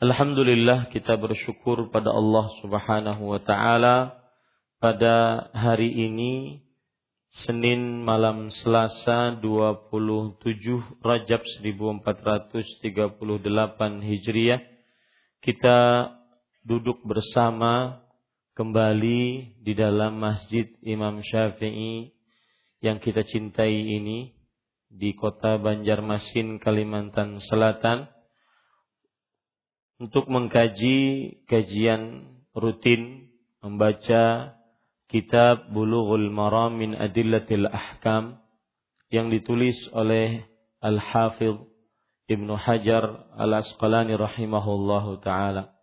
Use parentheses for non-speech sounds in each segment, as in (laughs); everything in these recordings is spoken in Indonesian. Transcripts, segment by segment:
Alhamdulillah kita bersyukur pada Allah Subhanahu wa taala pada hari ini Senin malam Selasa 27 Rajab 1438 Hijriah. Kita duduk bersama kembali di dalam Masjid Imam Syafi'i yang kita cintai ini di kota Banjarmasin Kalimantan Selatan untuk mengkaji kajian rutin membaca kitab Bulughul Maram min Adillatil Ahkam yang ditulis oleh Al-Hafidh Ibnu Hajar Al-Asqalani rahimahullahu taala.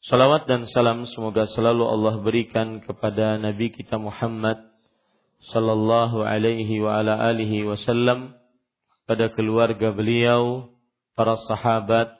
Salawat dan salam semoga selalu Allah berikan kepada Nabi kita Muhammad sallallahu alaihi wa ala alihi wasallam pada keluarga beliau, para sahabat,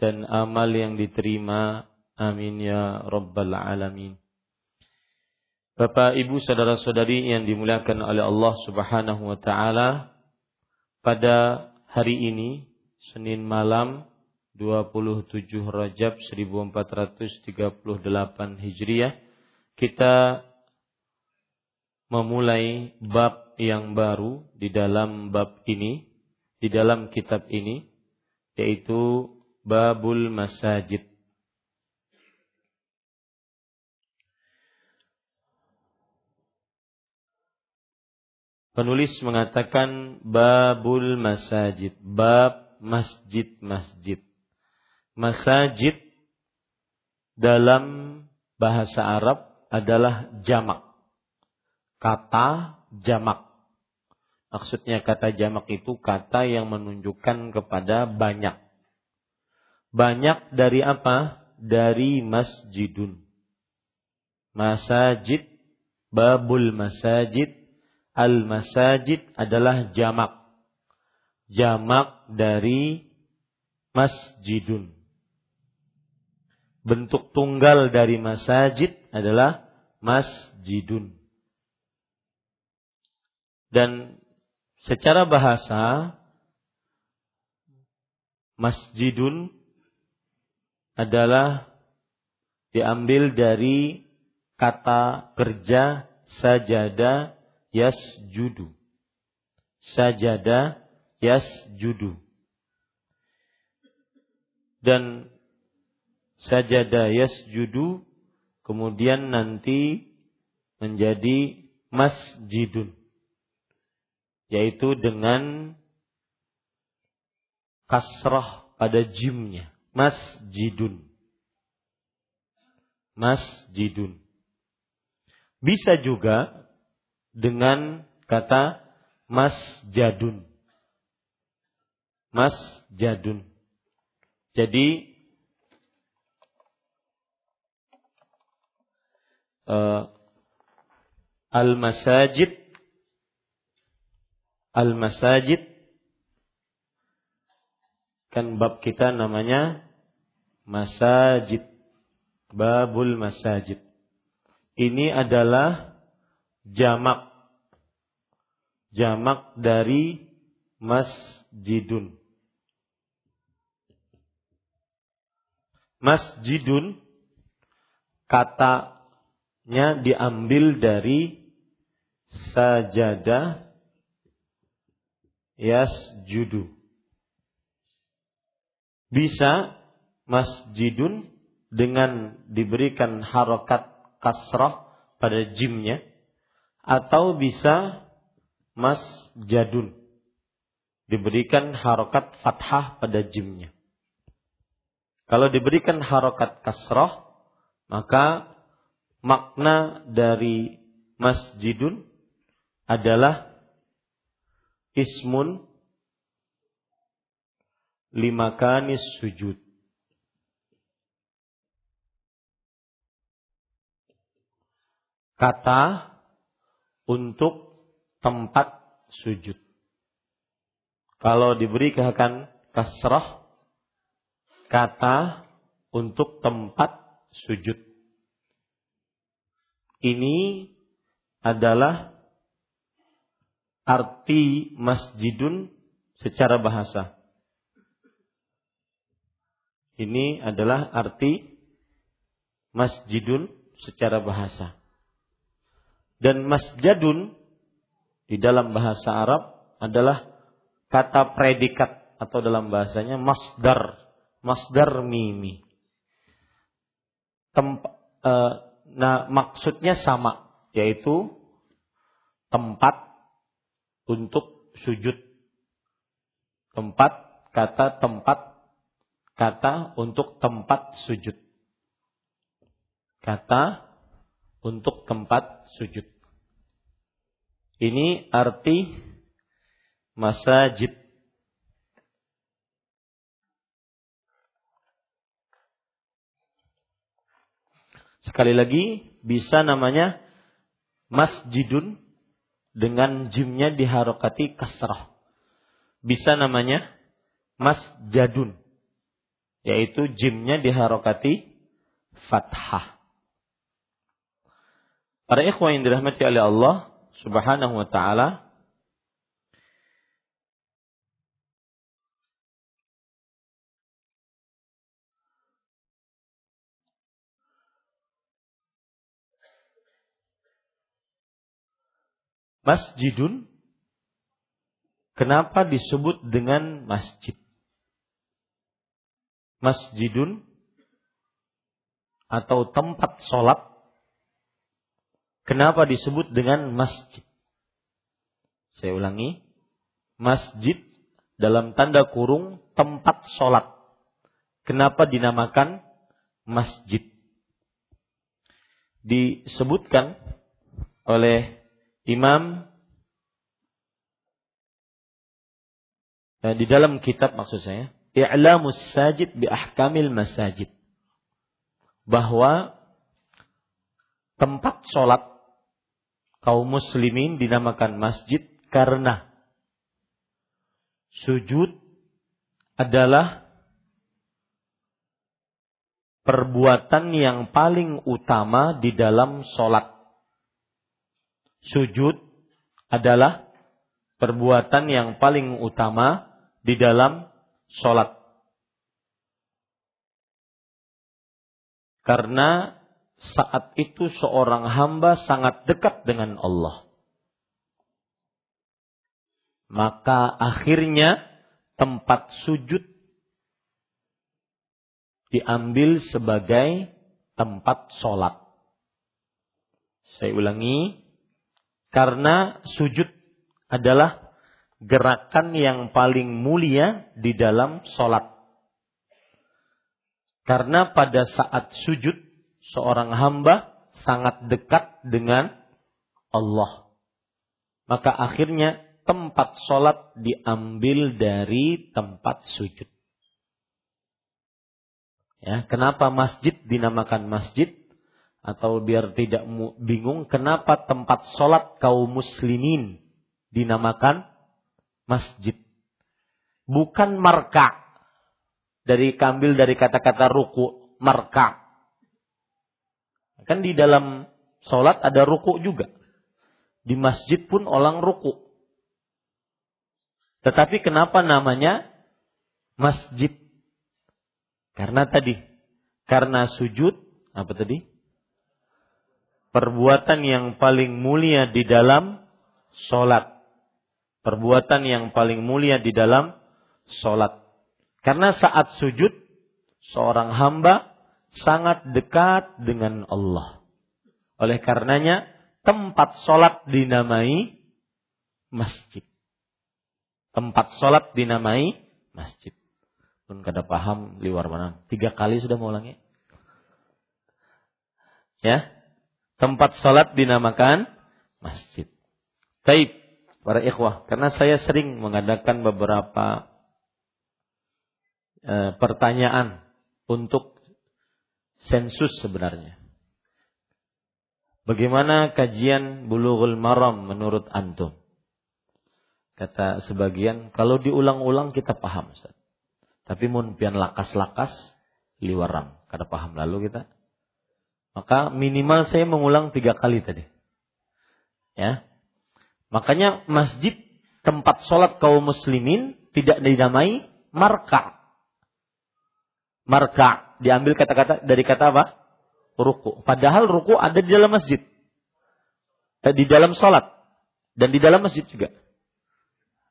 dan amal yang diterima. Amin ya rabbal alamin. Bapak, Ibu, saudara-saudari yang dimuliakan oleh Allah Subhanahu wa taala, pada hari ini Senin malam 27 Rajab 1438 Hijriah kita memulai bab yang baru di dalam bab ini, di dalam kitab ini, yaitu Babul Masajid. Penulis mengatakan Babul Masajid, bab masjid-masjid. Masajid dalam bahasa Arab adalah jamak. Kata jamak. Maksudnya kata jamak itu kata yang menunjukkan kepada banyak banyak dari apa? Dari masjidun. Masajid, babul masajid, al masajid adalah jamak. Jamak dari masjidun. Bentuk tunggal dari masajid adalah masjidun. Dan secara bahasa masjidun adalah diambil dari kata kerja sajada yasjudu. sajada yasjudu. Dan sajada yasjudu kemudian nanti menjadi masjidun yaitu dengan kasrah pada jimnya masjidun. Masjidun. Bisa juga dengan kata masjadun. Masjadun. Jadi uh, al-masajid al-masajid kan bab kita namanya masajid. Babul masajid. Ini adalah jamak. Jamak dari masjidun. Masjidun katanya diambil dari sajadah yasjudu. Bisa masjidun dengan diberikan harokat kasrah pada jimnya atau bisa masjadun diberikan harokat fathah pada jimnya. Kalau diberikan harokat kasrah, maka makna dari masjidun adalah ismun limakanis sujud. Kata untuk tempat sujud. Kalau diberikan kasrah, kata untuk tempat sujud. Ini adalah arti masjidun secara bahasa. Ini adalah arti masjidun secara bahasa. Dan masjadun di dalam bahasa Arab adalah kata predikat atau dalam bahasanya masdar, masdar mimi. Temp, e, nah maksudnya sama, yaitu tempat untuk sujud. Tempat, kata tempat, kata untuk tempat sujud. Kata untuk tempat sujud. Ini arti masajid. Sekali lagi bisa namanya masjidun dengan jimnya diharokati kasrah. Bisa namanya masjadun. Yaitu jimnya diharokati fathah. Para ikhwan yang dirahmati oleh Allah subhanahu wa ta'ala. Masjidun Kenapa disebut dengan masjid? Masjidun atau tempat sholat. Kenapa disebut dengan masjid? Saya ulangi. Masjid dalam tanda kurung tempat sholat. Kenapa dinamakan masjid? Disebutkan oleh Imam eh, di dalam kitab maksud saya, I'lamus Sajid bi Ahkamil Masajid. Bahwa tempat sholat kaum muslimin dinamakan masjid karena sujud adalah perbuatan yang paling utama di dalam sholat sujud adalah perbuatan yang paling utama di dalam sholat. Karena saat itu seorang hamba sangat dekat dengan Allah. maka akhirnya tempat sujud diambil sebagai tempat sholat. Saya ulangi, karena sujud adalah gerakan yang paling mulia di dalam sholat. Karena pada saat sujud, seorang hamba sangat dekat dengan Allah. Maka akhirnya tempat sholat diambil dari tempat sujud. Ya, kenapa masjid dinamakan masjid? Atau biar tidak bingung, kenapa tempat sholat kaum muslimin dinamakan masjid? Bukan marka. Dari kambil dari kata-kata ruku, marka. Kan di dalam sholat ada ruku juga. Di masjid pun orang ruku. Tetapi kenapa namanya masjid? Karena tadi, karena sujud, apa tadi? Perbuatan yang paling mulia di dalam sholat. Perbuatan yang paling mulia di dalam sholat. Karena saat sujud, seorang hamba sangat dekat dengan Allah. Oleh karenanya, tempat sholat dinamai masjid. Tempat sholat dinamai masjid pun kada paham liwar mana. Tiga kali sudah mengulangi. Ya. Tempat sholat dinamakan masjid. Taib. Para ikhwah. Karena saya sering mengadakan beberapa e, pertanyaan untuk sensus sebenarnya. Bagaimana kajian bulughul maram menurut antum? Kata sebagian, kalau diulang-ulang kita paham Ustaz. Tapi mun pian lakas-lakas liwaram. Kada paham lalu kita. Maka minimal saya mengulang tiga kali tadi. Ya. Makanya masjid tempat sholat kaum muslimin tidak dinamai marka. Marka diambil kata-kata dari kata apa? Ruku. Padahal ruku ada di dalam masjid. Eh, di dalam sholat. Dan di dalam masjid juga.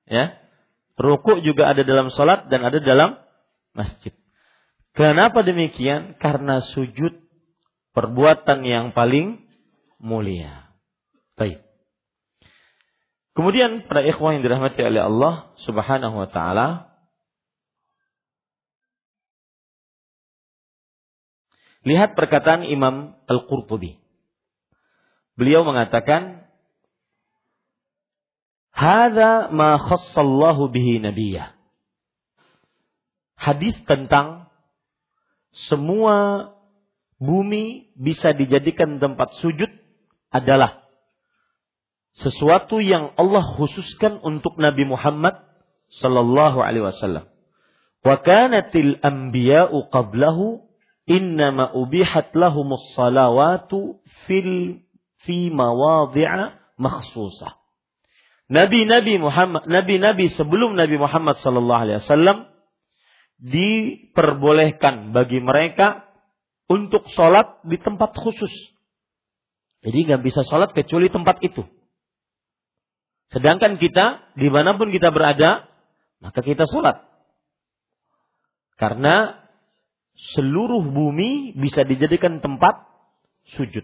Ya. Ruku juga ada dalam sholat dan ada dalam masjid. Kenapa demikian? Karena sujud perbuatan yang paling mulia. Baik. Kemudian pada ikhwah yang dirahmati oleh Allah Subhanahu wa taala Lihat perkataan Imam Al-Qurtubi. Beliau mengatakan, "Hadza ma khassallahu bihi nabiyyah." hadis tentang semua bumi bisa dijadikan tempat sujud adalah sesuatu yang Allah khususkan untuk Nabi Muhammad sallallahu alaihi wasallam. Wa kanatil anbiya'u qablahu innama ubihat lahumus salawatu fil fi mawadhi'a makhsusah. Nabi-nabi Muhammad, nabi-nabi sebelum Nabi Muhammad sallallahu alaihi wasallam diperbolehkan bagi mereka untuk sholat di tempat khusus. Jadi nggak bisa sholat kecuali tempat itu. Sedangkan kita, di mana pun kita berada, maka kita sholat. Karena seluruh bumi bisa dijadikan tempat sujud.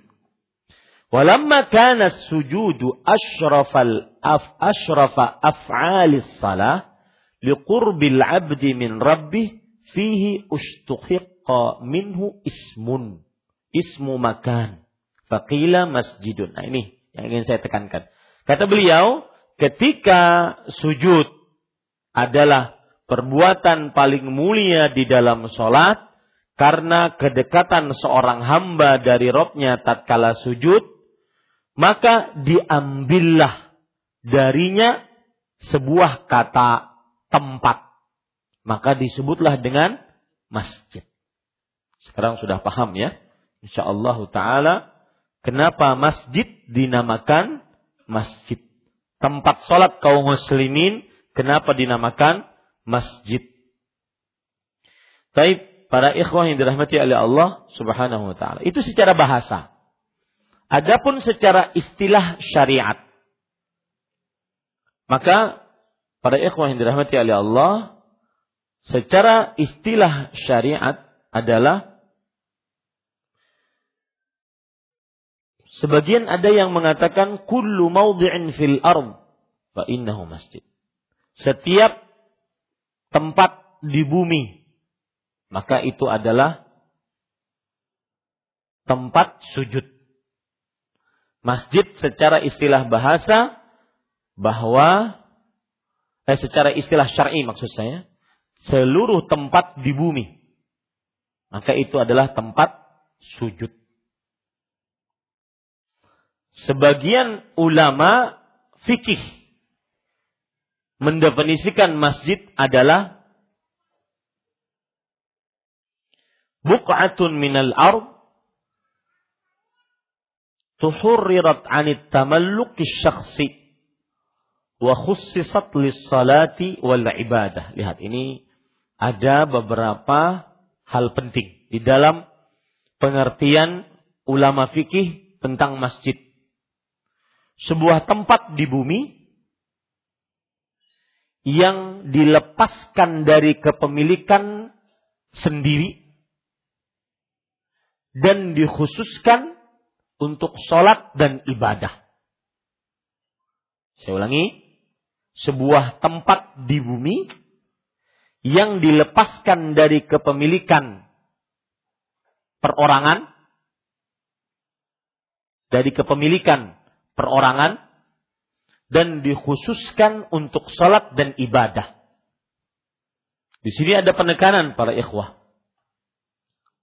Walamma kana sujudu asyrafal af ashrafa af'alis salah liqurbil abdi min rabbih fihi ustuhiqqa minhu ismun ismu makan. Faqila masjidun. Nah ini yang ingin saya tekankan. Kata beliau ketika sujud adalah perbuatan paling mulia di dalam sholat karena kedekatan seorang hamba dari robnya tatkala sujud maka diambillah darinya sebuah kata tempat. Maka disebutlah dengan masjid. Sekarang sudah paham ya? Insyaallah taala kenapa masjid dinamakan masjid? Tempat sholat kaum muslimin kenapa dinamakan masjid? Taib para ikhwah yang dirahmati oleh Allah Subhanahu wa taala. Itu secara bahasa. Adapun secara istilah syariat. Maka Para ikhwah yang dirahmati oleh Allah, secara istilah syariat adalah sebagian ada yang mengatakan kullu maudhi'in fil ard fa innahu masjid. Setiap tempat di bumi maka itu adalah tempat sujud. Masjid secara istilah bahasa bahwa eh, secara istilah syar'i maksud saya, seluruh tempat di bumi. Maka itu adalah tempat sujud. Sebagian ulama fikih mendefinisikan masjid adalah buq'atun minal ard tuhurrirat 'anit tamalluki syakhsi wa khussisat lis-salati wal ibadah. Lihat ini ada beberapa hal penting di dalam pengertian ulama fikih tentang masjid. Sebuah tempat di bumi yang dilepaskan dari kepemilikan sendiri dan dikhususkan untuk sholat dan ibadah. Saya ulangi, sebuah tempat di bumi yang dilepaskan dari kepemilikan perorangan dari kepemilikan perorangan dan dikhususkan untuk sholat dan ibadah. Di sini ada penekanan para ikhwah.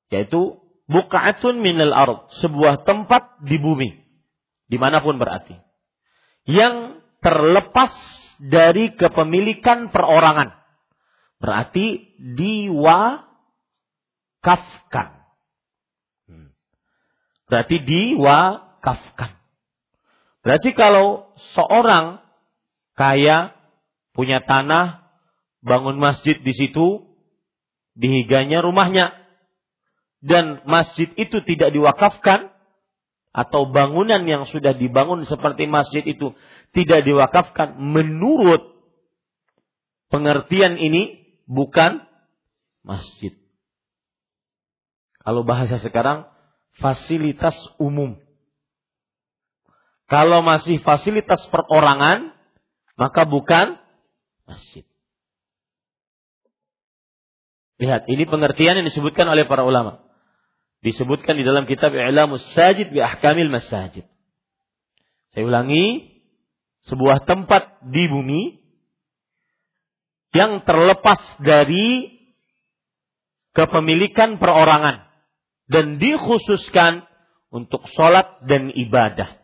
Yaitu buka'atun minal ard. Sebuah tempat di bumi. Di mana pun berarti. Yang terlepas dari kepemilikan perorangan. Berarti diwakafkan. Hmm. Berarti diwakafkan. Berarti kalau seorang kaya punya tanah, bangun masjid di situ, dihiganya rumahnya, dan masjid itu tidak diwakafkan, atau bangunan yang sudah dibangun seperti masjid itu tidak diwakafkan menurut pengertian ini bukan masjid. Kalau bahasa sekarang fasilitas umum. Kalau masih fasilitas perorangan maka bukan masjid. Lihat, ini pengertian yang disebutkan oleh para ulama disebutkan di dalam kitab I'lamus Sajid bi Ahkamil Masajid. Saya ulangi, sebuah tempat di bumi yang terlepas dari kepemilikan perorangan dan dikhususkan untuk sholat dan ibadah.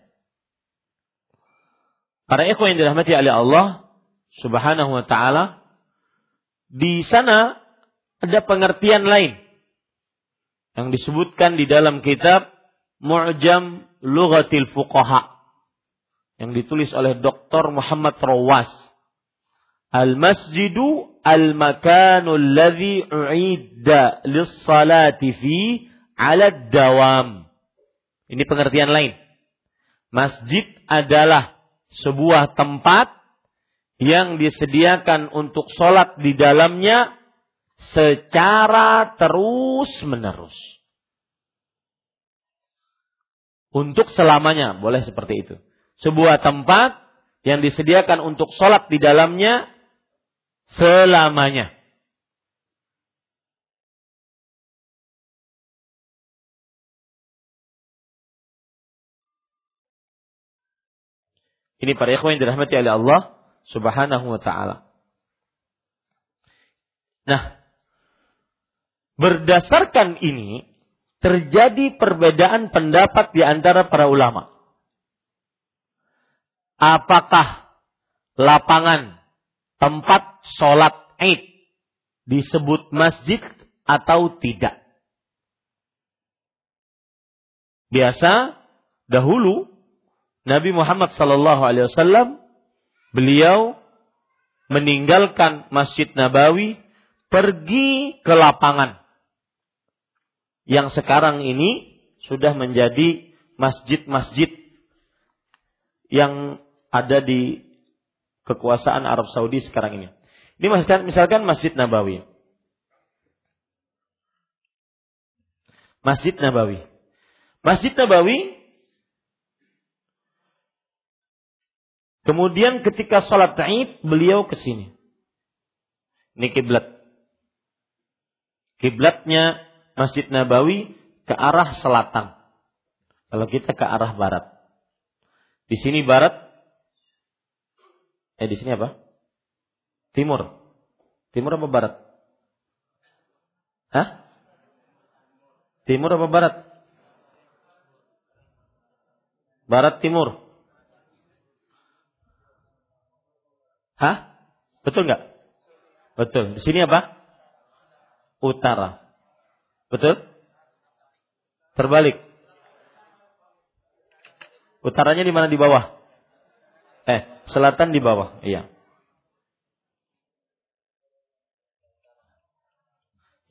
Para ikhwan yang dirahmati oleh Allah Subhanahu wa taala di sana ada pengertian lain yang disebutkan di dalam kitab Mu'jam Lughatil Fuqaha yang ditulis oleh Dr. Muhammad Rawas. Al-masjidu al-makanu alladhi u'idda lis-salati fi 'ala dawam. Ini pengertian lain. Masjid adalah sebuah tempat yang disediakan untuk sholat di dalamnya secara terus-menerus. Untuk selamanya, boleh seperti itu. Sebuah tempat yang disediakan untuk sholat di dalamnya selamanya. Ini para ikhwan yang dirahmati oleh Allah Subhanahu wa taala. Nah, Berdasarkan ini, terjadi perbedaan pendapat di antara para ulama. Apakah lapangan tempat sholat Id disebut masjid atau tidak? Biasa dahulu Nabi Muhammad Sallallahu Alaihi Wasallam beliau meninggalkan Masjid Nabawi pergi ke lapangan yang sekarang ini sudah menjadi masjid-masjid yang ada di kekuasaan Arab Saudi sekarang ini. Ini misalkan, misalkan Masjid Nabawi. Masjid Nabawi. Masjid Nabawi Kemudian ketika sholat Id beliau ke sini. Ini kiblat. Kiblatnya Masjid Nabawi ke arah selatan. Kalau kita ke arah barat. Di sini barat. Eh di sini apa? Timur. Timur apa barat? Hah? Timur apa barat? Barat timur. Hah? Betul nggak? Betul. Di sini apa? Utara. Betul? Terbalik. Utaranya di mana di bawah? Eh, selatan di bawah. Iya.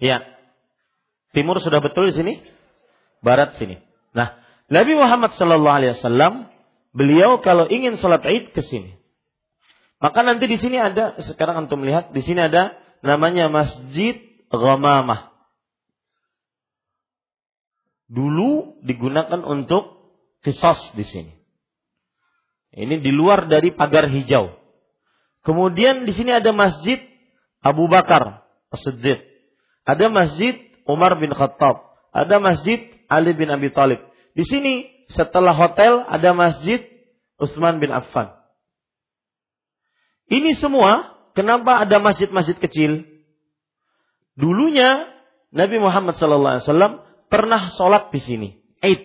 Iya. Timur sudah betul di sini? Barat sini. Nah, Nabi Muhammad Shallallahu Alaihi Wasallam beliau kalau ingin sholat id ke sini. Maka nanti di sini ada, sekarang antum lihat, di sini ada namanya Masjid Ghamamah. Dulu digunakan untuk kisos di sini. Ini di luar dari pagar hijau. Kemudian di sini ada Masjid Abu Bakar As-Siddiq. Ada Masjid Umar bin Khattab. Ada Masjid Ali bin Abi Thalib. Di sini setelah hotel ada Masjid Utsman bin Affan. Ini semua kenapa ada masjid-masjid kecil? Dulunya Nabi Muhammad SAW pernah sholat di sini, Eid.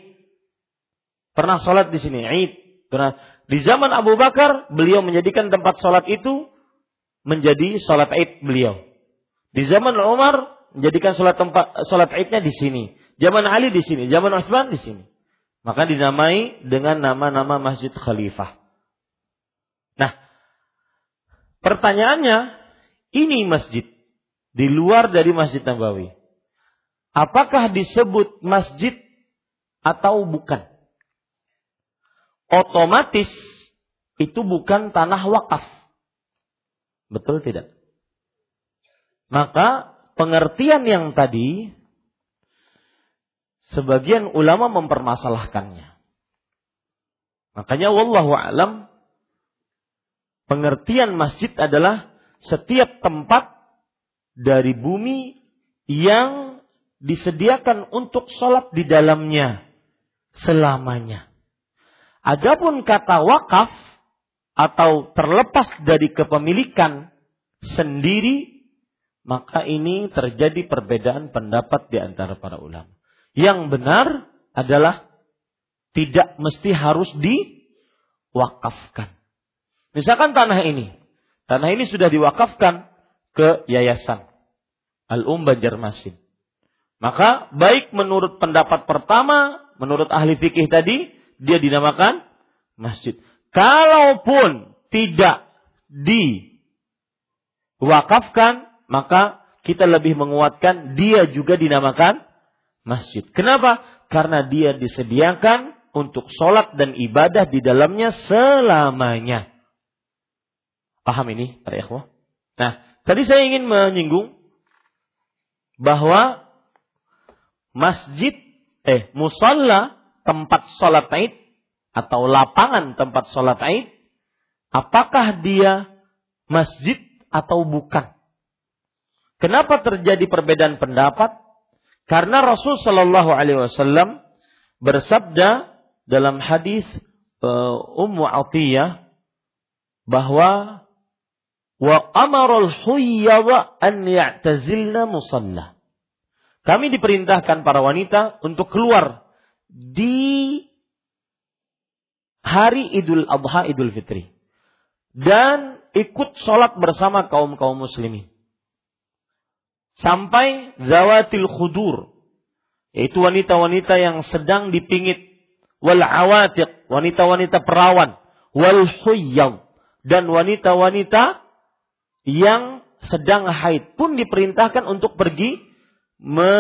Pernah sholat di sini, Eid. Pernah. Di zaman Abu Bakar, beliau menjadikan tempat sholat itu menjadi sholat Eid beliau. Di zaman Umar, menjadikan sholat tempat sholat Eidnya di sini. Zaman Ali di sini, zaman Utsman di sini. Maka dinamai dengan nama-nama Masjid Khalifah. Nah, Pertanyaannya, ini masjid di luar dari Masjid Nabawi. Apakah disebut masjid atau bukan? Otomatis itu bukan tanah wakaf. Betul tidak? Maka pengertian yang tadi sebagian ulama mempermasalahkannya. Makanya wallahu alam Pengertian masjid adalah setiap tempat dari bumi yang disediakan untuk sholat di dalamnya selamanya. Adapun kata wakaf atau terlepas dari kepemilikan sendiri, maka ini terjadi perbedaan pendapat di antara para ulama. Yang benar adalah tidak mesti harus diwakafkan. Misalkan tanah ini, tanah ini sudah diwakafkan ke yayasan Al-Um Banjarmasin. Maka baik menurut pendapat pertama, menurut ahli fikih tadi, dia dinamakan masjid. Kalaupun tidak diwakafkan, maka kita lebih menguatkan dia juga dinamakan masjid. Kenapa? Karena dia disediakan untuk sholat dan ibadah di dalamnya selamanya. Paham ini para ikhwah? Nah, tadi saya ingin menyinggung bahwa masjid eh musalla tempat sholat Aid atau lapangan tempat sholat Aid apakah dia masjid atau bukan? Kenapa terjadi perbedaan pendapat? Karena Rasul Shallallahu Alaihi Wasallam bersabda dalam hadis uh, Ummu Atiyah bahwa wa amarul huyyadha an ya'tazilna musalla. Kami diperintahkan para wanita untuk keluar di hari Idul Adha Idul Fitri. Dan ikut sholat bersama kaum kaum muslimin. Sampai zawatil khudur. Yaitu wanita-wanita yang sedang dipingit. Wal awatiq. Wanita-wanita perawan. Wal huyyad dan wanita-wanita yang sedang haid. Pun diperintahkan untuk pergi me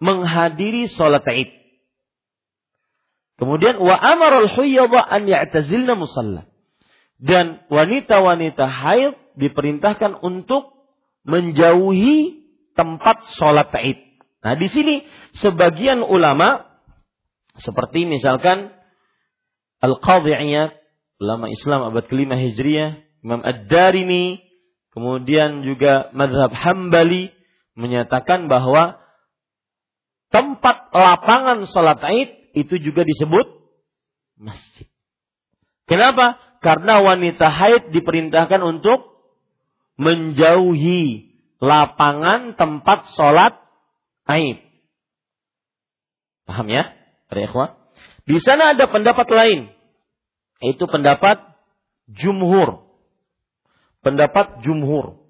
menghadiri sholat id. Kemudian wa amaral huyyadha an ya'tazilna musalla. Dan wanita-wanita haid diperintahkan untuk menjauhi tempat sholat id. Nah di sini sebagian ulama seperti misalkan Al-Qadhi'iyat, ulama Islam abad kelima Hijriyah, Imam Ad-Darimi, kemudian juga Madhab Hambali menyatakan bahwa tempat lapangan sholat id itu juga disebut masjid. Kenapa? Karena wanita haid diperintahkan untuk menjauhi lapangan tempat sholat aib. Paham ya? Para Di sana ada pendapat lain. Itu pendapat jumhur. Pendapat jumhur.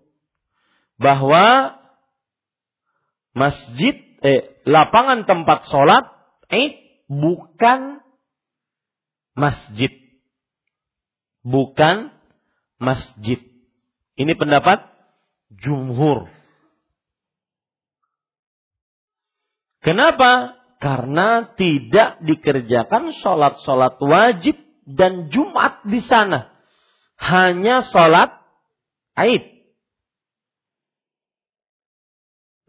Bahwa masjid, eh, lapangan tempat sholat aib bukan masjid. Bukan masjid. Ini pendapat jumhur. Kenapa? Karena tidak dikerjakan sholat-sholat wajib dan Jumat di sana. Hanya sholat Aid.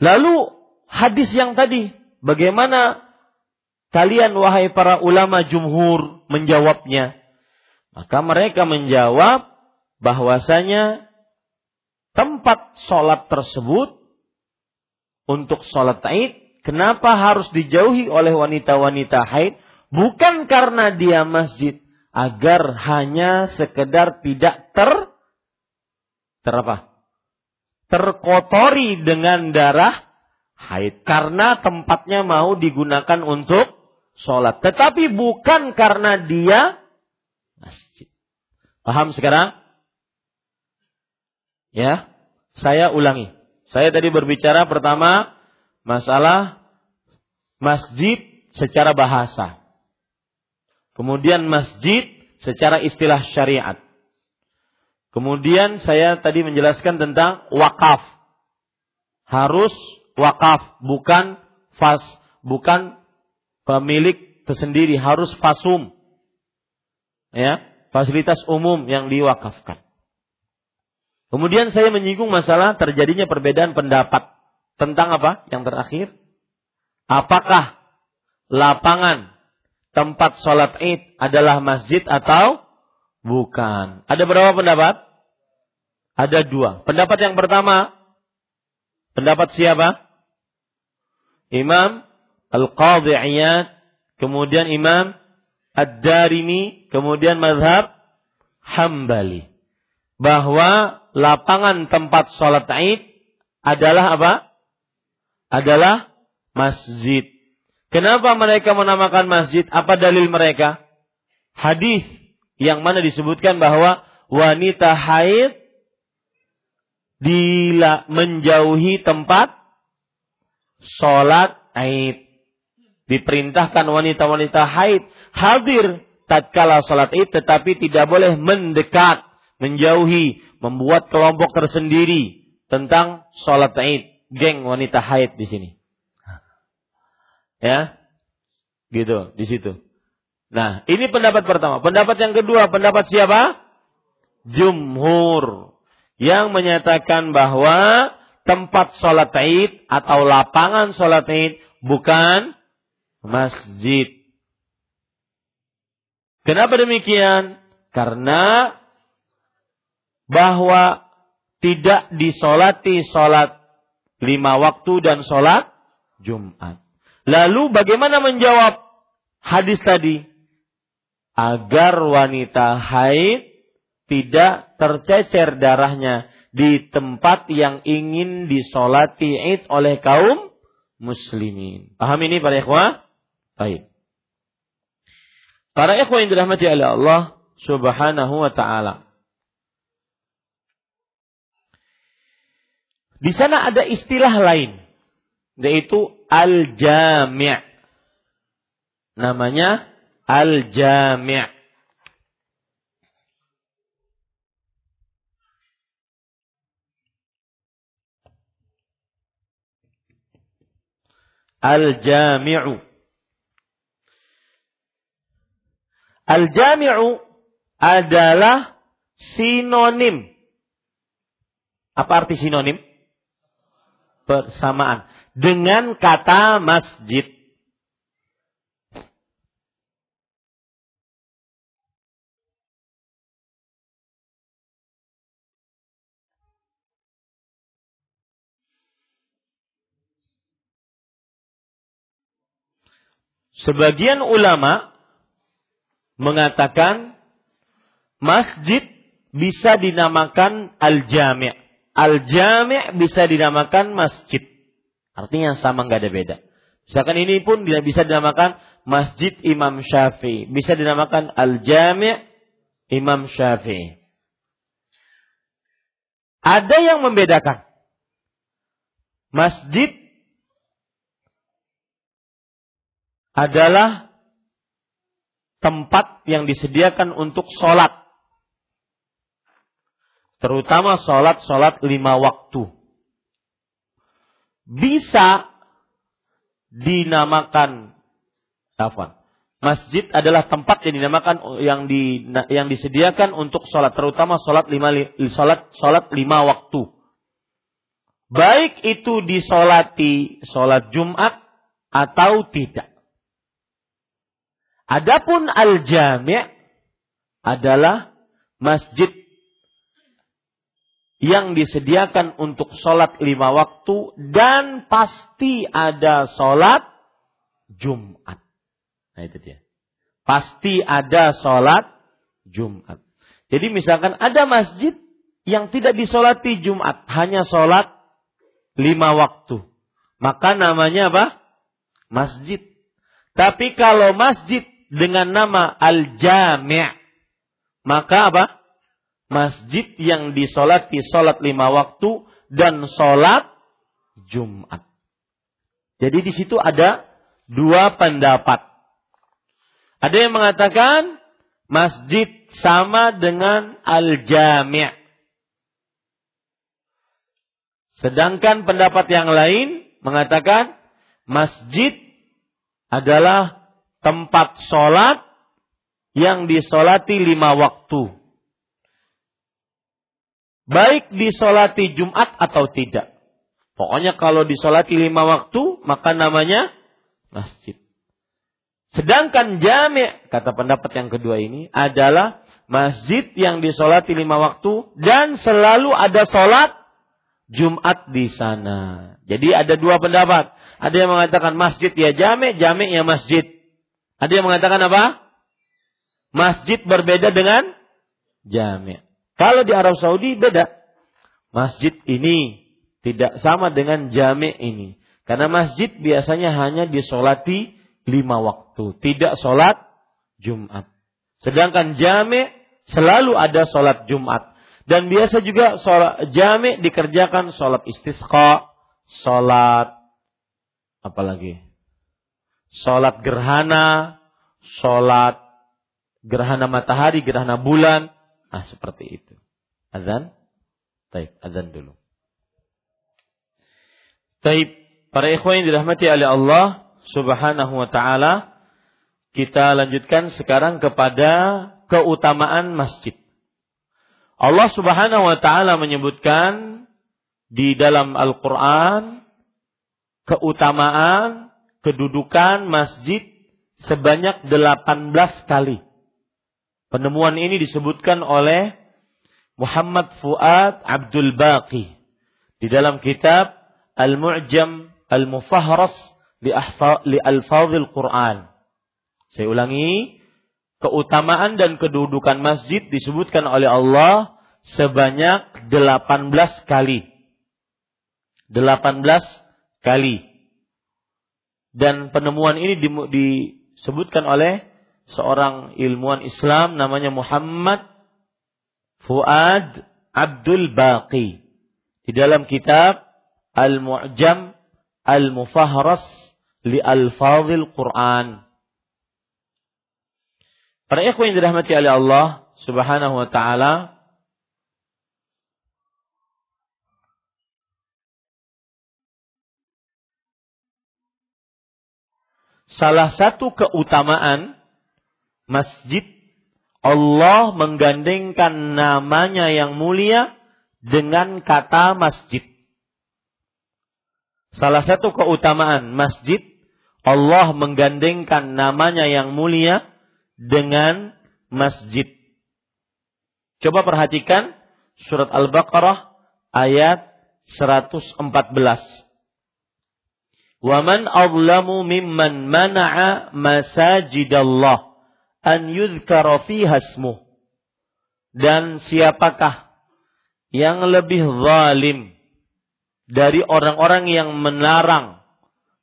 Lalu hadis yang tadi, bagaimana kalian wahai para ulama jumhur menjawabnya? Maka mereka menjawab bahwasanya tempat sholat tersebut untuk sholat Aid, kenapa harus dijauhi oleh wanita-wanita haid? Bukan karena dia masjid, agar hanya sekedar tidak ter ter apa? Terkotori dengan darah haid karena tempatnya mau digunakan untuk sholat tetapi bukan karena dia masjid paham sekarang Ya, saya ulangi. Saya tadi berbicara pertama masalah masjid secara bahasa. Kemudian masjid secara istilah syariat. Kemudian saya tadi menjelaskan tentang wakaf. Harus wakaf, bukan fas, bukan pemilik tersendiri, harus fasum. Ya, fasilitas umum yang diwakafkan. Kemudian saya menyinggung masalah terjadinya perbedaan pendapat tentang apa? Yang terakhir, apakah lapangan tempat sholat id adalah masjid atau bukan? Ada berapa pendapat? Ada dua. Pendapat yang pertama, pendapat siapa? Imam Al-Qadhi Iyad, kemudian Imam Ad-Darimi, kemudian Madhab Hambali. Bahwa lapangan tempat sholat Id adalah apa? Adalah masjid. Kenapa mereka menamakan masjid? Apa dalil mereka? Hadis yang mana disebutkan bahwa wanita haid dila menjauhi tempat sholat Id. Diperintahkan wanita-wanita haid hadir tatkala sholat Id tetapi tidak boleh mendekat, menjauhi, membuat kelompok tersendiri tentang sholat Id, geng wanita haid di sini. Ya, gitu di situ. Nah, ini pendapat pertama. Pendapat yang kedua, pendapat siapa? Jumhur yang menyatakan bahwa tempat sholat Id atau lapangan sholat Id bukan masjid. Kenapa demikian? Karena bahwa tidak disolati solat lima waktu dan solat Jumat. Lalu bagaimana menjawab hadis tadi? Agar wanita haid tidak tercecer darahnya di tempat yang ingin disolati id oleh kaum muslimin. Paham ini para ikhwah? Baik. Para ikhwah yang dirahmati oleh Allah subhanahu wa ta'ala. Di sana ada istilah lain, yaitu al-jami'. Namanya al-jami'. Al-jami'u. Al-jami'u adalah sinonim. Apa arti sinonim? Persamaan. Dengan kata masjid. Sebagian ulama mengatakan masjid bisa dinamakan al-jami'. Al-jami' bisa dinamakan masjid. Artinya sama nggak ada beda. Misalkan ini pun bisa dinamakan Masjid Imam Syafi'i. Bisa dinamakan Al-Jami' Imam Syafi'i. Ada yang membedakan. Masjid adalah tempat yang disediakan untuk sholat. Terutama sholat-sholat lima waktu. Bisa dinamakan afwan. Masjid adalah tempat yang dinamakan yang di yang disediakan untuk sholat, terutama sholat lima sholat sholat lima waktu. Baik itu disolati sholat Jumat atau tidak. Adapun al-jami' adalah masjid yang disediakan untuk sholat lima waktu dan pasti ada sholat Jumat. Nah itu dia. Pasti ada sholat Jumat. Jadi misalkan ada masjid yang tidak disolati Jumat, hanya sholat lima waktu. Maka namanya apa? Masjid. Tapi kalau masjid dengan nama Al-Jami' maka apa? Masjid yang disolati solat lima waktu dan solat Jumat. Jadi di situ ada dua pendapat. Ada yang mengatakan masjid sama dengan al-jami'. Sedangkan pendapat yang lain mengatakan masjid adalah tempat sholat yang disolati lima waktu. Baik disolati Jumat atau tidak. Pokoknya kalau disolati lima waktu, maka namanya masjid. Sedangkan jami' kata pendapat yang kedua ini adalah masjid yang disolati lima waktu dan selalu ada sholat Jumat di sana. Jadi ada dua pendapat. Ada yang mengatakan masjid ya jami', jami' ya masjid. Ada yang mengatakan apa? Masjid berbeda dengan jami'. Kalau di Arab Saudi beda. Masjid ini tidak sama dengan jami' ini. Karena masjid biasanya hanya disolati lima waktu. Tidak solat Jumat. Sedangkan jami' selalu ada solat Jumat. Dan biasa juga solat jami' dikerjakan solat istisqa, solat apalagi sholat gerhana, sholat gerhana matahari, gerhana bulan. Ah, seperti itu. Azan? Taib, azan dulu. Taib, para ikhwan yang dirahmati oleh Allah subhanahu wa ta'ala, kita lanjutkan sekarang kepada keutamaan masjid. Allah subhanahu wa ta'ala menyebutkan di dalam Al-Quran keutamaan kedudukan masjid sebanyak 18 kali. Penemuan ini disebutkan oleh Muhammad Fuad Abdul Baqi di dalam kitab Al-Mu'jam Al-Mufahras li Al-Fadhil Quran. Saya ulangi, keutamaan dan kedudukan masjid disebutkan oleh Allah sebanyak 18 kali. 18 kali. Dan penemuan ini disebutkan oleh seorang ilmuwan Islam namanya Muhammad Fuad Abdul Baqi di dalam kitab Al-Mu'jam Al-Mufahras li Al-Fadhil Quran. Para ikhwan yang dirahmati oleh Allah Subhanahu wa taala, salah satu keutamaan masjid Allah menggandengkan namanya yang mulia dengan kata masjid. Salah satu keutamaan masjid, Allah menggandengkan namanya yang mulia dengan masjid. Coba perhatikan surat Al-Baqarah ayat 114. Waman azlamu mimman mana'a masajidallah an yudhkara fiha ismuh. Dan siapakah yang lebih zalim dari orang-orang yang melarang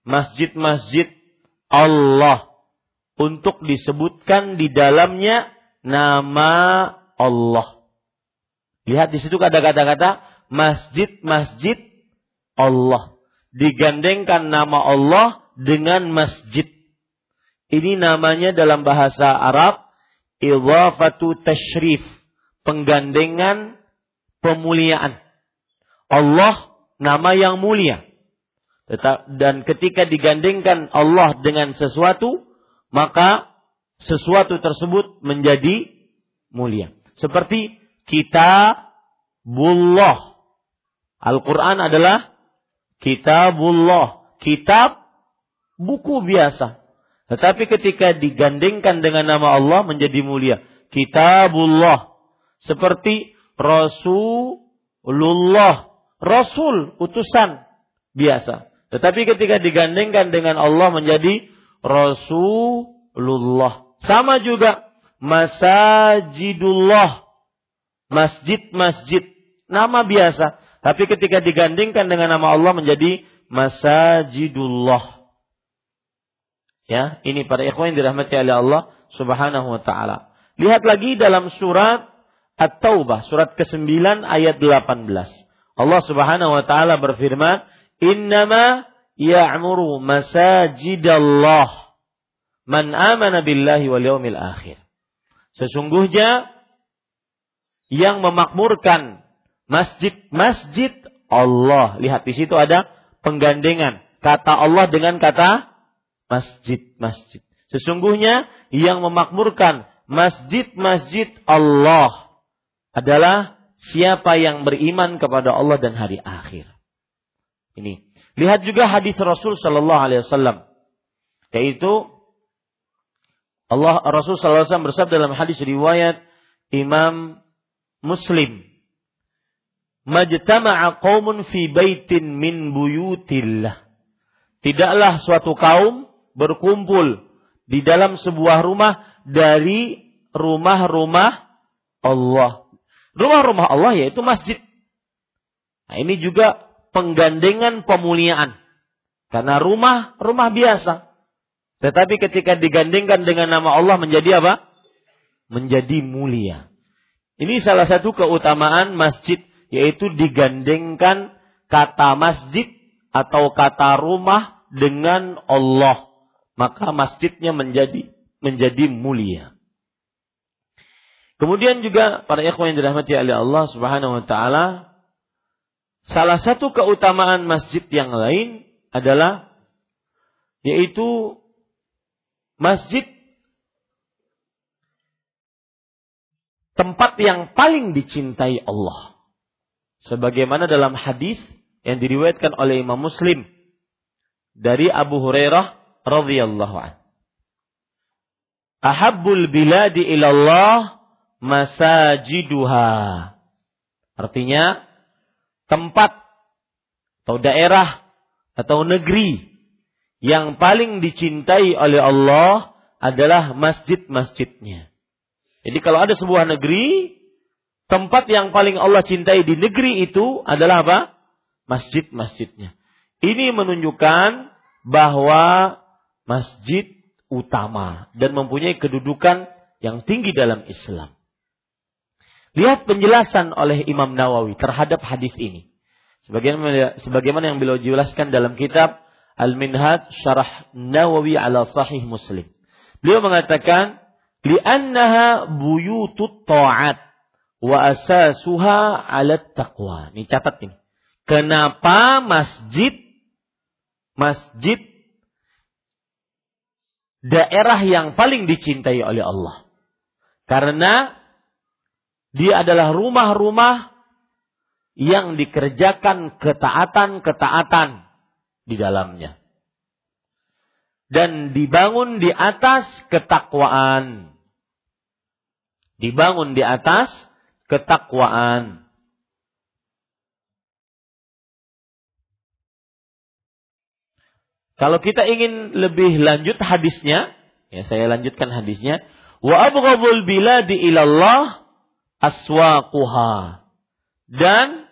masjid-masjid Allah untuk disebutkan di dalamnya nama Allah. Lihat di situ ada kata-kata masjid-masjid Allah. Digandengkan nama Allah dengan masjid. Ini namanya dalam bahasa Arab idhafatu tashrif, penggandengan pemuliaan. Allah nama yang mulia. Dan ketika digandengkan Allah dengan sesuatu, maka sesuatu tersebut menjadi mulia. Seperti kitabullah. Al-Quran adalah kitabullah. Kitab buku biasa. Tetapi ketika digandengkan dengan nama Allah menjadi mulia. Kitabullah. Seperti Rasulullah. Rasul, utusan. Biasa. Tetapi ketika digandengkan dengan Allah menjadi Rasulullah. Sama juga Masajidullah. Masjid-masjid. Nama biasa. Tapi ketika digandingkan dengan nama Allah menjadi Masajidullah. Ya, ini para ikhwan yang dirahmati oleh Allah Subhanahu wa taala. Lihat lagi dalam surat At-Taubah, surat ke-9 ayat 18. Allah Subhanahu wa taala berfirman, "Innama ya'muru masajidallah man amana billahi wal yaumil akhir." Sesungguhnya yang memakmurkan masjid-masjid Allah. Lihat di situ ada penggandengan kata Allah dengan kata masjid-masjid. Sesungguhnya yang memakmurkan masjid-masjid Allah adalah siapa yang beriman kepada Allah dan hari akhir. Ini. Lihat juga hadis Rasul Shallallahu Alaihi Wasallam, yaitu Allah Rasul Shallallahu Alaihi Wasallam bersabda dalam hadis riwayat Imam Muslim, "Majtama'a qaumun fi baitin min buyutillah." Tidaklah suatu kaum berkumpul di dalam sebuah rumah dari rumah-rumah Allah. Rumah-rumah Allah yaitu masjid. Nah, ini juga penggandengan pemuliaan. Karena rumah, rumah biasa. Tetapi ketika digandengkan dengan nama Allah menjadi apa? Menjadi mulia. Ini salah satu keutamaan masjid yaitu digandengkan kata masjid atau kata rumah dengan Allah maka masjidnya menjadi menjadi mulia. Kemudian juga para ikhwan yang dirahmati oleh Allah Subhanahu wa taala salah satu keutamaan masjid yang lain adalah yaitu masjid tempat yang paling dicintai Allah. Sebagaimana dalam hadis yang diriwayatkan oleh Imam Muslim dari Abu Hurairah radhiyallahu an. Ahabbul biladi ilallah masajiduha. Artinya tempat atau daerah atau negeri yang paling dicintai oleh Allah adalah masjid-masjidnya. Jadi kalau ada sebuah negeri, tempat yang paling Allah cintai di negeri itu adalah apa? Masjid-masjidnya. Ini menunjukkan bahwa masjid utama dan mempunyai kedudukan yang tinggi dalam Islam. Lihat penjelasan oleh Imam Nawawi terhadap hadis ini. Sebagaimana, sebagaimana yang beliau jelaskan dalam kitab Al-Minhaj Syarah Nawawi ala Sahih Muslim. Beliau mengatakan, "Li'annaha buyutut ta'at wa asasuha 'ala taqwa." Ini catat ini. Kenapa masjid masjid daerah yang paling dicintai oleh Allah. Karena dia adalah rumah-rumah yang dikerjakan ketaatan-ketaatan di dalamnya. Dan dibangun di atas ketakwaan. Dibangun di atas ketakwaan. Kalau kita ingin lebih lanjut hadisnya, ya saya lanjutkan hadisnya. Wa abghadul biladi ilallah aswaquha. Dan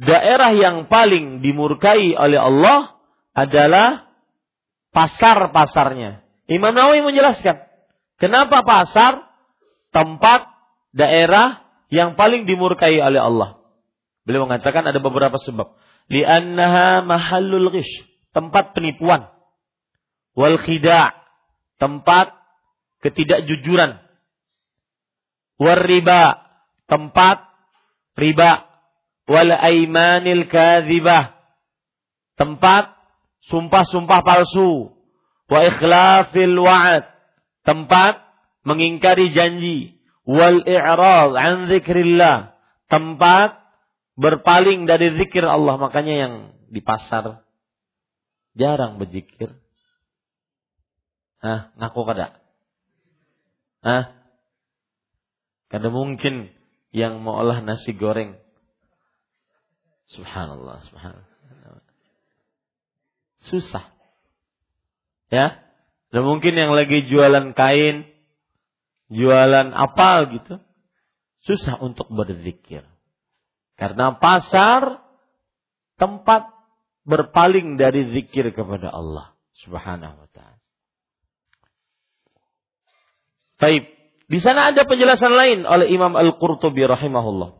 daerah yang paling dimurkai oleh Allah adalah pasar-pasarnya. Imam Nawawi menjelaskan, kenapa pasar tempat daerah yang paling dimurkai oleh Allah. Beliau mengatakan ada beberapa sebab. Li'annaha mahallul ghish tempat penipuan. Wal khida' tempat ketidakjujuran. War riba tempat riba. Wal aimanil kadzibah tempat sumpah-sumpah palsu. Wa ikhlafil wa'ad tempat mengingkari janji. Wal i'rad an zikrillah tempat berpaling dari zikir Allah makanya yang di pasar jarang berzikir. Hah, ngaku kada? Hah? Kada mungkin yang mau olah nasi goreng. Subhanallah, subhanallah. Susah. Ya? Dan mungkin yang lagi jualan kain, jualan apa gitu. Susah untuk berzikir. Karena pasar tempat berpaling dari zikir kepada Allah Subhanahu wa taala. Baik, di sana ada penjelasan lain oleh Imam Al-Qurtubi rahimahullah.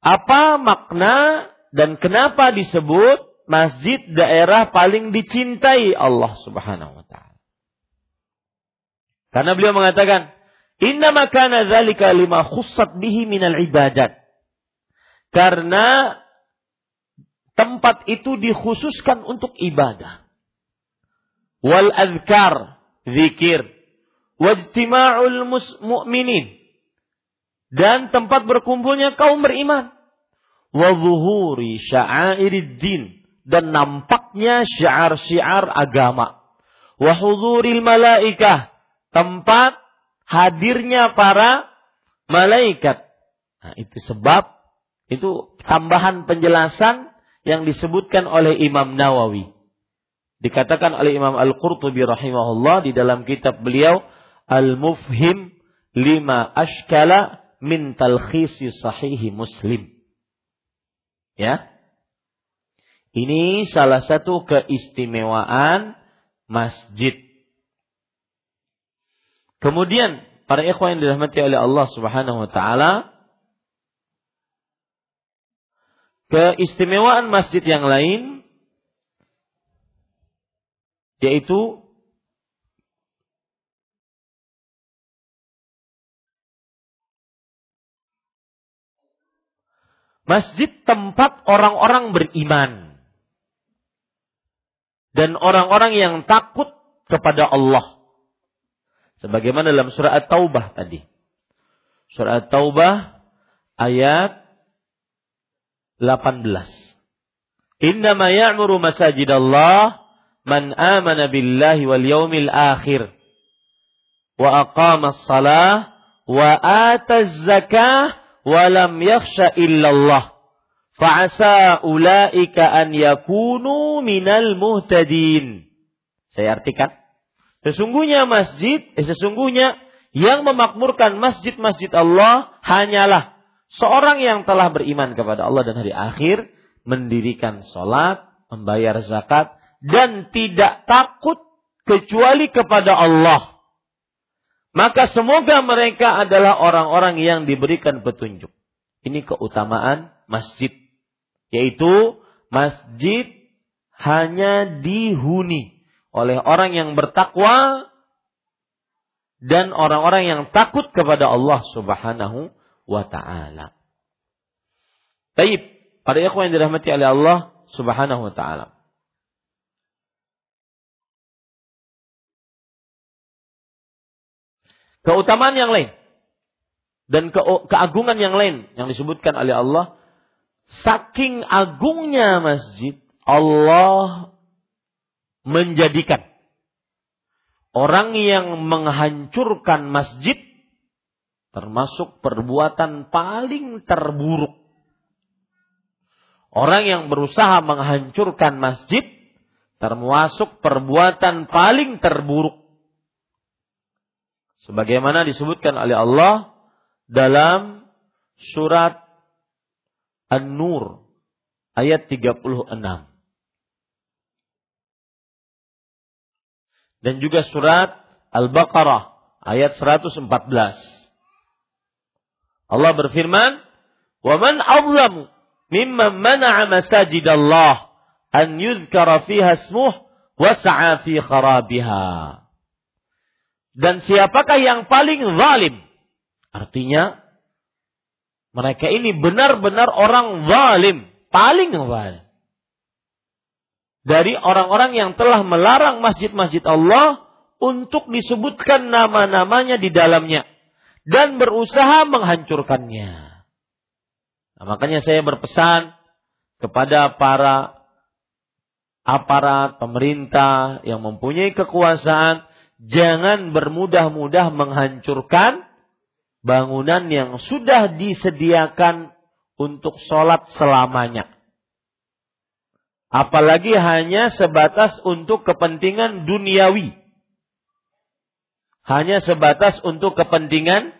Apa makna dan kenapa disebut masjid daerah paling dicintai Allah Subhanahu wa taala? Karena beliau mengatakan, "Inna makana dzalika lima khussat bihi minal ibadat." Karena tempat itu dikhususkan untuk ibadah. Wal azkar, zikir. Wajtima'ul mu'minin. Dan tempat berkumpulnya kaum beriman. Wa zuhuri sya'airiddin. Dan nampaknya syiar-syiar agama. Wa huzuril malaikah. Tempat hadirnya para malaikat. Nah, itu sebab itu tambahan penjelasan yang disebutkan oleh Imam Nawawi. Dikatakan oleh Imam Al-Qurtubi rahimahullah di dalam kitab beliau Al-Mufhim lima ashkala min talkhisi sahihi Muslim. Ya. Ini salah satu keistimewaan masjid. Kemudian para ikhwan yang dirahmati oleh Allah Subhanahu wa taala keistimewaan masjid yang lain yaitu masjid tempat orang-orang beriman dan orang-orang yang takut kepada Allah sebagaimana dalam surah At-Taubah tadi surah At-Taubah ayat 18. Innama ya'muru masajidallah man amana billahi wal yawmil akhir wa aqama as-salah wa ata az-zakah wa lam yakhsha illallah fa'asa ulaika an yakunu minal muhtadin. Saya artikan. Sesungguhnya masjid, eh, sesungguhnya yang memakmurkan masjid-masjid Allah hanyalah Seorang yang telah beriman kepada Allah dan hari akhir, mendirikan sholat, membayar zakat, dan tidak takut kecuali kepada Allah. Maka semoga mereka adalah orang-orang yang diberikan petunjuk. Ini keutamaan masjid. Yaitu masjid hanya dihuni oleh orang yang bertakwa dan orang-orang yang takut kepada Allah Subhanahu wa taala. Baik, para ikhwan yang dirahmati oleh Allah Subhanahu wa taala. keutamaan yang lain dan ke keagungan yang lain yang disebutkan oleh Allah saking agungnya masjid Allah menjadikan orang yang menghancurkan masjid termasuk perbuatan paling terburuk. Orang yang berusaha menghancurkan masjid termasuk perbuatan paling terburuk. Sebagaimana disebutkan oleh Allah dalam surat An-Nur ayat 36. Dan juga surat Al-Baqarah ayat 114. Allah berfirman, "Wa man azlamu mimman mana'a masajid Allah an yuzkara fiha ismuh wa sa'a fi kharabiha." Dan siapakah yang paling zalim? Artinya mereka ini benar-benar orang zalim, paling zalim. Dari orang-orang yang telah melarang masjid-masjid Allah untuk disebutkan nama-namanya di dalamnya dan berusaha menghancurkannya. Nah, makanya saya berpesan kepada para aparat pemerintah yang mempunyai kekuasaan jangan bermudah-mudah menghancurkan bangunan yang sudah disediakan untuk sholat selamanya. Apalagi hanya sebatas untuk kepentingan duniawi. Hanya sebatas untuk kepentingan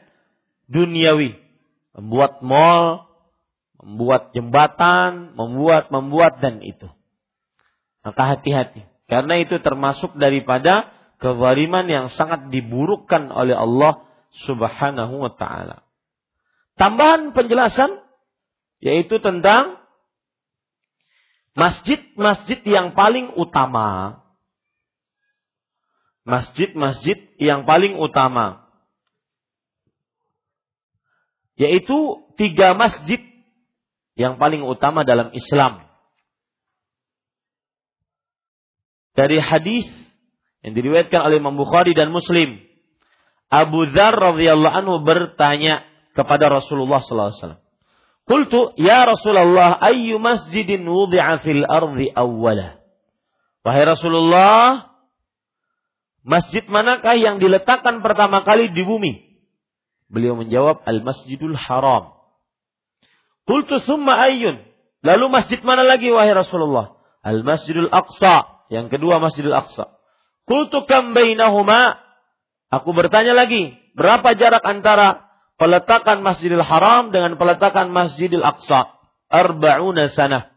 duniawi. Membuat mall, membuat jembatan, membuat, membuat dan itu. Maka hati-hati. Karena itu termasuk daripada kezaliman yang sangat diburukkan oleh Allah Subhanahu wa taala. Tambahan penjelasan yaitu tentang masjid-masjid yang paling utama. Masjid-masjid yang paling utama. Yaitu tiga masjid yang paling utama dalam Islam. Dari hadis yang diriwayatkan oleh Imam Bukhari dan Muslim Abu Dzar radhiyallahu anhu bertanya kepada Rasulullah wasallam. Qultu ya Rasulullah ayyu masjidin wudi'a fil ardi awwala? Wahai Rasulullah, masjid manakah yang diletakkan pertama kali di bumi? Beliau menjawab Al-Masjidul Haram. Qultu summa ayyun? Lalu masjid mana lagi wahai Rasulullah? Al-Masjidul Aqsa. Yang kedua Masjidul Aqsa. Qultu kam bainahuma? Aku bertanya lagi, berapa jarak antara peletakan Masjidil Haram dengan peletakan Masjidil Aqsa? Arba'una sana.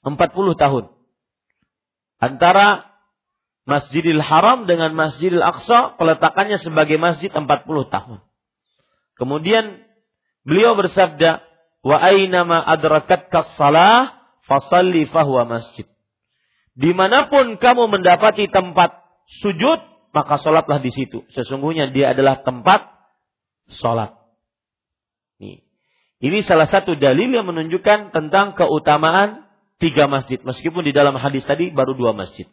40 tahun. Antara Masjidil Haram dengan Masjidil Aqsa peletakannya sebagai masjid 40 tahun. Kemudian beliau bersabda, "Wa aina ma adrakatka salah fasalli fahuwa masjid." Di mana pun kamu mendapati tempat sujud, maka sholatlah di situ. Sesungguhnya dia adalah tempat sholat. Nih. Ini salah satu dalil yang menunjukkan tentang keutamaan tiga masjid. Meskipun di dalam hadis tadi baru dua masjid.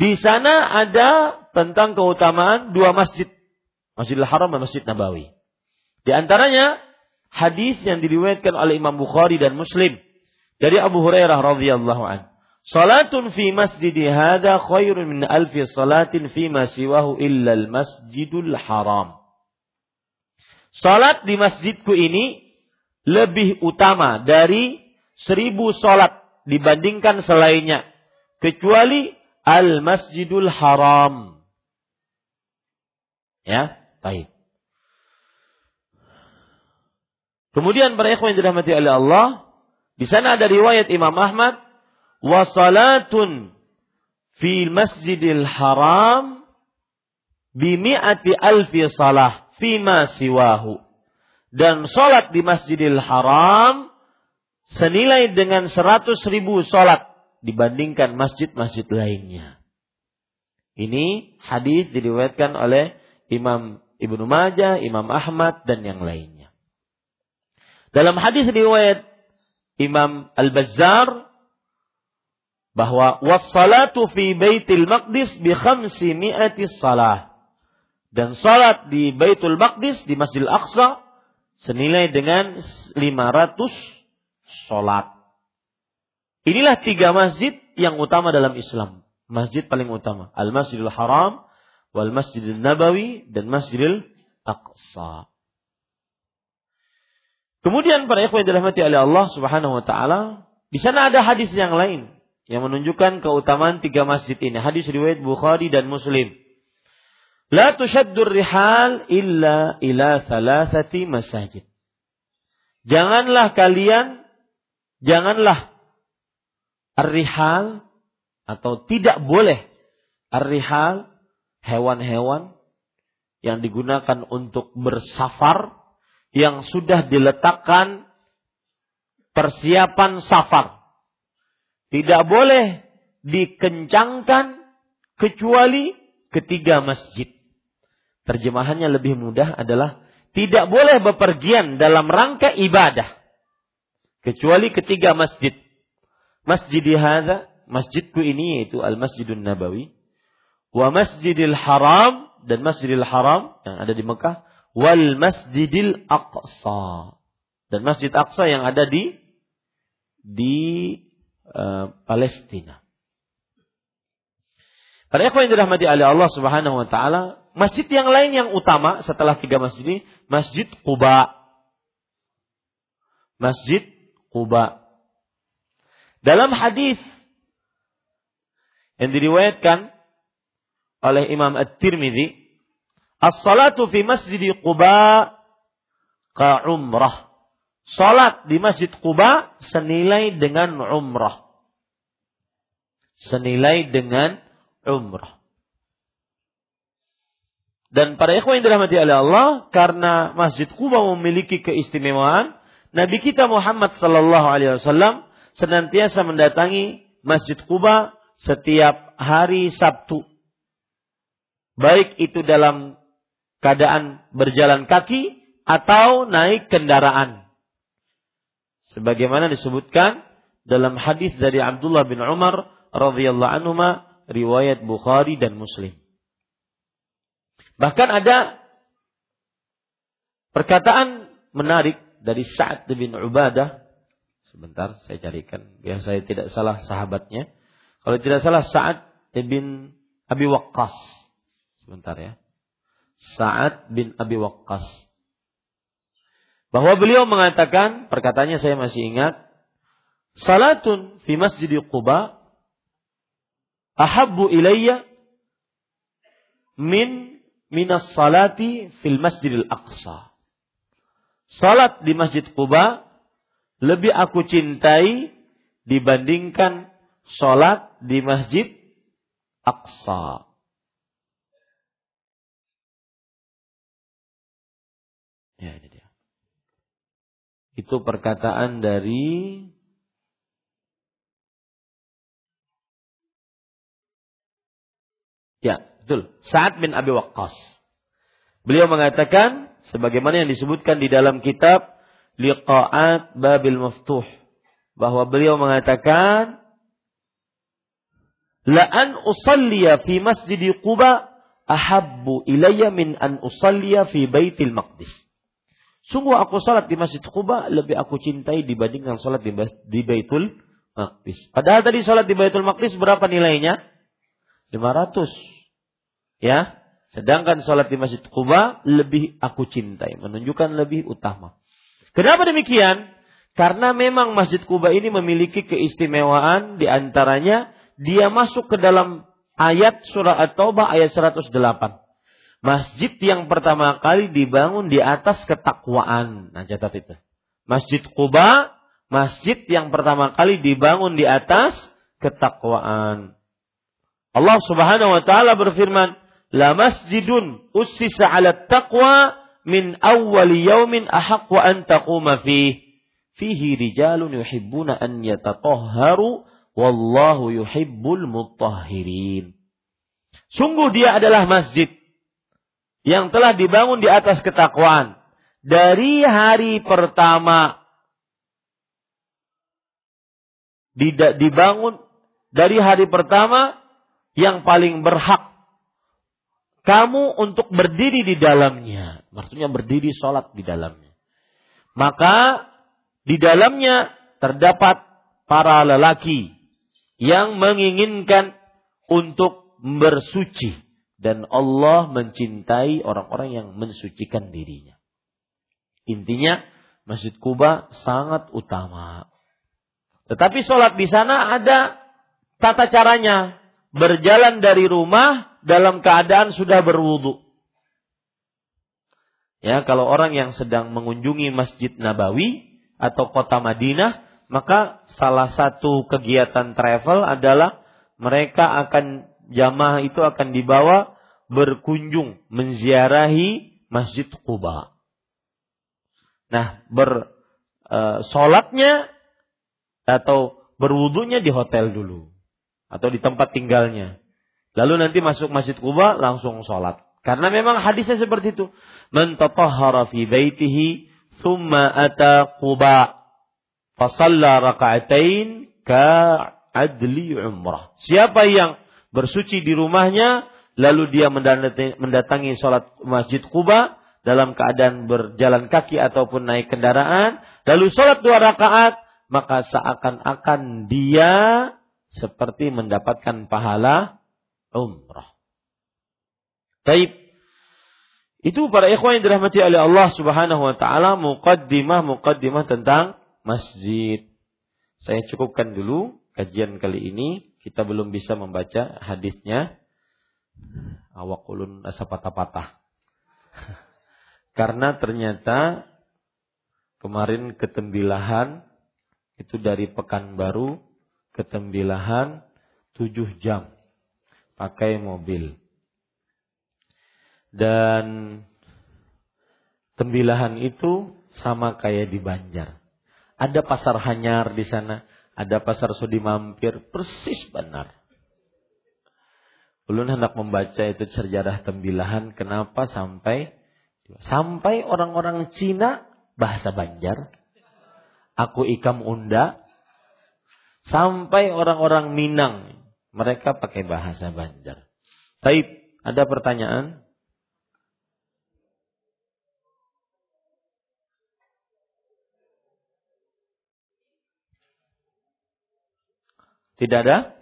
Di sana ada tentang keutamaan dua masjid. Masjidil Haram dan Masjid Nabawi. Di antaranya hadis yang diriwayatkan oleh Imam Bukhari dan Muslim dari Abu Hurairah radhiyallahu anhu. Salatun fi masjidi hada khairun min alfi salatin fi ma siwahu illa al-masjidul haram. Salat di masjidku ini lebih utama dari seribu salat dibandingkan selainnya. Kecuali al-masjidul haram. Ya, baik. Kemudian para ikhwan yang dirahmati oleh Allah, di sana ada riwayat Imam Ahmad wa salatun fi masjidil haram bimi'ati alfi salah fima siwahu. Dan salat di masjidil haram senilai dengan seratus ribu salat dibandingkan masjid-masjid lainnya. Ini hadis diriwayatkan oleh Imam Ibnu Majah, Imam Ahmad dan yang lainnya. Dalam hadis riwayat Imam Al-Bazzar bahwa wassalatu fi baitil maqdis bi khamsi mi'ati salah. Dan salat di Baitul Maqdis di Masjidil Aqsa senilai dengan 500 salat. Inilah tiga masjid yang utama dalam Islam. Masjid paling utama. Al-Masjidil Haram, wal Masjidil Nabawi, dan Masjidil Aqsa. Kemudian para ikhwan dirahmati oleh Allah Subhanahu wa taala, di sana ada hadis yang lain yang menunjukkan keutamaan tiga masjid ini. Hadis riwayat Bukhari dan Muslim. La tushaddur rihal illa ila thalathati masajid. Janganlah kalian janganlah ar-rihal atau tidak boleh ar-rihal hewan-hewan yang digunakan untuk bersafar yang sudah diletakkan persiapan safar. Tidak boleh dikencangkan kecuali ketiga masjid. Terjemahannya lebih mudah adalah tidak boleh bepergian dalam rangka ibadah kecuali ketiga masjid. Masjid hadza, masjidku ini yaitu Al-Masjidun Nabawi, wa Masjidil Haram dan Masjidil Haram yang ada di Mekah wal Masjidil Aqsa. Dan Masjid Aqsa yang ada di di uh, Palestina. Para ikhwan yang dirahmati oleh Allah Subhanahu wa taala, masjid yang lain yang utama setelah tiga masjid ini, Masjid Quba. Masjid Quba. Dalam hadis yang diriwayatkan oleh Imam At-Tirmidzi As-salatu fi masjid Quba ka umrah. Salat di Masjid Quba senilai dengan umrah. Senilai dengan umrah. Dan para ikhwan yang dirahmati oleh Allah, karena Masjid Quba memiliki keistimewaan, Nabi kita Muhammad sallallahu alaihi wasallam senantiasa mendatangi Masjid Quba setiap hari Sabtu. Baik itu dalam keadaan berjalan kaki atau naik kendaraan. Sebagaimana disebutkan dalam hadis dari Abdullah bin Umar radhiyallahu anhu riwayat Bukhari dan Muslim. Bahkan ada perkataan menarik dari Sa'ad bin Ubadah. Sebentar saya carikan biar saya tidak salah sahabatnya. Kalau tidak salah Sa'ad bin Abi Waqqas. Sebentar ya. Sa'ad bin Abi Waqqas. Bahwa beliau mengatakan, perkataannya saya masih ingat, Salatun fi masjid Quba ahabbu ilayya min minas salati fil masjidil aqsa. Salat di Masjid Quba lebih aku cintai dibandingkan salat di Masjid Aqsa. Ya, ini dia. Itu perkataan dari Ya, betul. Sa'ad bin Abi Waqqas. Beliau mengatakan sebagaimana yang disebutkan di dalam kitab Liqa'at Babil Maftuh bahwa beliau mengatakan la an usalliya fi masjid Quba ahabbu ilayya min an usalliya fi Baitil Maqdis. Sungguh aku salat di Masjid Quba lebih aku cintai dibandingkan salat di, di Baitul Maqdis. Padahal tadi salat di Baitul Maqdis berapa nilainya? 500. Ya. Sedangkan salat di Masjid Quba lebih aku cintai, menunjukkan lebih utama. Kenapa demikian? Karena memang Masjid Quba ini memiliki keistimewaan di antaranya dia masuk ke dalam ayat surah At-Taubah ayat 108. Masjid yang pertama kali dibangun di atas ketakwaan. Nah, catat itu. Masjid Quba, masjid yang pertama kali dibangun di atas ketakwaan. Allah Subhanahu wa taala berfirman, "La masjidun ussisa 'ala taqwa min awwal yaumin ahqqu an taquma fihi. Fihi rijalun yuhibbuna an yatatahharu wallahu yuhibbul mutahhirin." Sungguh dia adalah masjid yang telah dibangun di atas ketakwaan dari hari pertama dibangun dari hari pertama yang paling berhak kamu untuk berdiri di dalamnya. Maksudnya berdiri sholat di dalamnya. Maka di dalamnya terdapat para lelaki yang menginginkan untuk bersuci dan Allah mencintai orang-orang yang mensucikan dirinya. Intinya Masjid Kuba sangat utama. Tetapi sholat di sana ada tata caranya. Berjalan dari rumah dalam keadaan sudah berwudu. Ya, kalau orang yang sedang mengunjungi Masjid Nabawi atau kota Madinah, maka salah satu kegiatan travel adalah mereka akan jamaah itu akan dibawa berkunjung menziarahi Masjid Kuba. Nah, ber e, atau berwudunya di hotel dulu atau di tempat tinggalnya. Lalu nanti masuk Masjid Kuba langsung sholat. Karena memang hadisnya seperti itu. Man fi baitihi thumma ata Quba fasalla raka'atain ka adli umrah. Siapa yang bersuci di rumahnya lalu dia mendatangi sholat Masjid Kuba dalam keadaan berjalan kaki ataupun naik kendaraan, lalu sholat dua rakaat, maka seakan-akan dia seperti mendapatkan pahala umrah. Taib. Itu para ikhwan yang dirahmati oleh Allah Subhanahu wa taala muqaddimah muqaddimah tentang masjid. Saya cukupkan dulu kajian kali ini. Kita belum bisa membaca hadisnya. Awakulun asa patah-patah. (laughs) Karena ternyata kemarin ketembilahan itu dari Pekanbaru ketembilahan tujuh jam pakai mobil. Dan tembilahan itu sama kayak di Banjar. Ada pasar Hanyar di sana, ada pasar Sudi Mampir, persis benar. Belum hendak membaca itu sejarah tembilahan, kenapa sampai Sampai orang-orang Cina bahasa Banjar. Aku ikam unda. Sampai orang-orang Minang. Mereka pakai bahasa Banjar. Baik, ada pertanyaan? Tidak ada?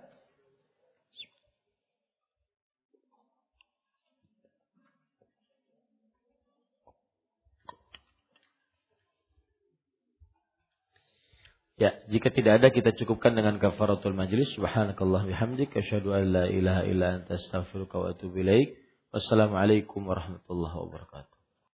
Ya, jika tidak ada kita cukupkan dengan kafaratul majlis. Subhanakallah bihamdik asyhadu an la ilaha illa anta astaghfiruka wa atubu ilaik. Wassalamualaikum warahmatullahi wabarakatuh.